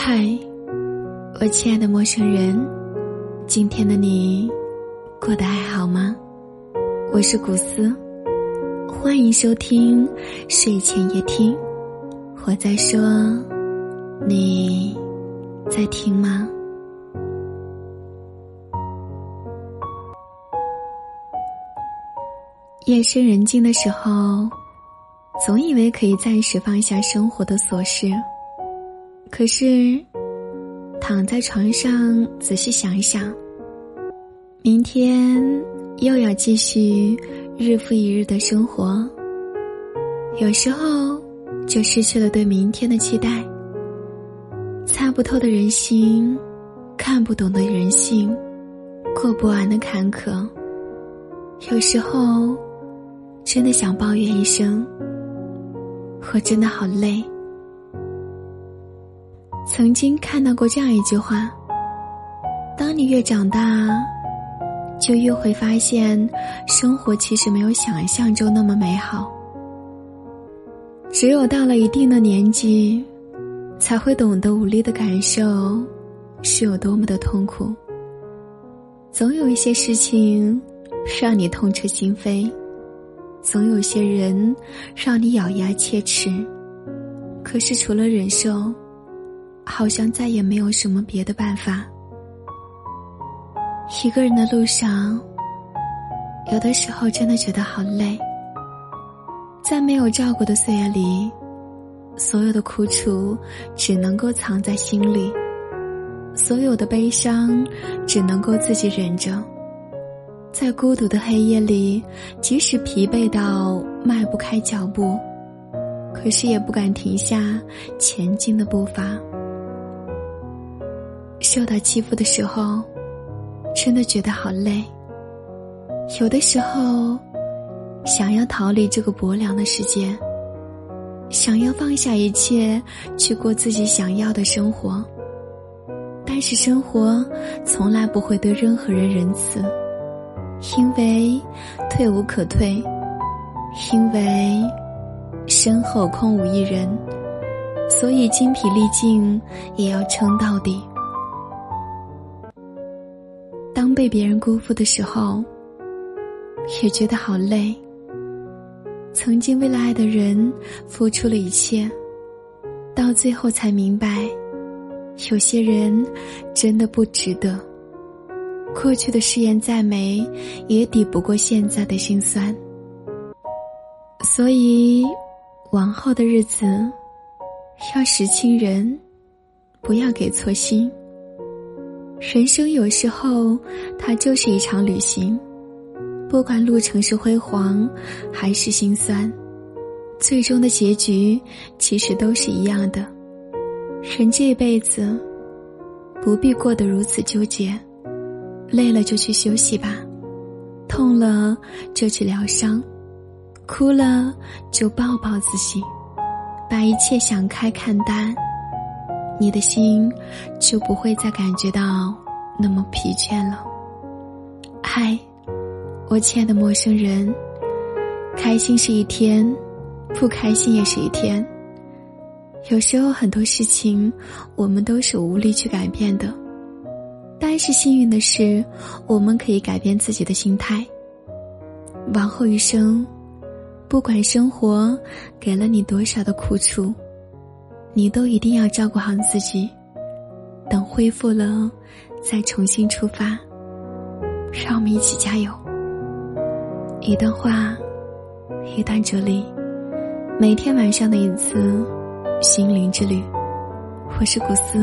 嗨，我亲爱的陌生人，今天的你过得还好吗？我是古斯，欢迎收听睡前夜听。我在说，你在听吗？夜深人静的时候，总以为可以暂时放下生活的琐事，可是躺在床上仔细想一想，明天又要继续日复一日的生活，有时候就失去了对明天的期待。猜不透的人心，看不懂的人性，过不完的坎坷，有时候。真的想抱怨一声，我真的好累。曾经看到过这样一句话：当你越长大，就越会发现，生活其实没有想象中那么美好。只有到了一定的年纪，才会懂得无力的感受是有多么的痛苦。总有一些事情，让你痛彻心扉。总有些人让你咬牙切齿，可是除了忍受，好像再也没有什么别的办法。一个人的路上，有的时候真的觉得好累。在没有照顾的岁月里，所有的苦楚只能够藏在心里，所有的悲伤只能够自己忍着。在孤独的黑夜里，即使疲惫到迈不开脚步，可是也不敢停下前进的步伐。受到欺负的时候，真的觉得好累。有的时候，想要逃离这个薄凉的世界，想要放下一切去过自己想要的生活，但是生活从来不会对任何人仁慈。因为退无可退，因为身后空无一人，所以精疲力尽也要撑到底。当被别人辜负的时候，也觉得好累。曾经为了爱的人付出了一切，到最后才明白，有些人真的不值得。过去的誓言再美，也抵不过现在的心酸。所以，往后的日子，要识清人，不要给错心。人生有时候，它就是一场旅行，不管路程是辉煌，还是心酸，最终的结局其实都是一样的。人这一辈子，不必过得如此纠结。累了就去休息吧，痛了就去疗伤，哭了就抱抱自己，把一切想开看淡，你的心就不会再感觉到那么疲倦了。嗨，我亲爱的陌生人，开心是一天，不开心也是一天。有时候很多事情，我们都是无力去改变的。但是幸运的是，我们可以改变自己的心态。往后余生，不管生活给了你多少的苦楚，你都一定要照顾好自己。等恢复了，再重新出发。让我们一起加油。一段话，一段哲理，每天晚上的一次心灵之旅。我是古斯。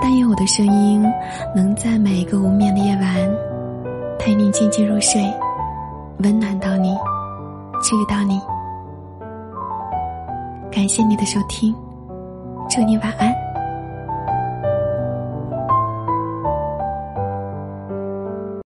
但愿我的声音能在每一个无眠的夜晚陪你静静入睡，温暖到你，治愈到你。感谢你的收听，祝你晚安。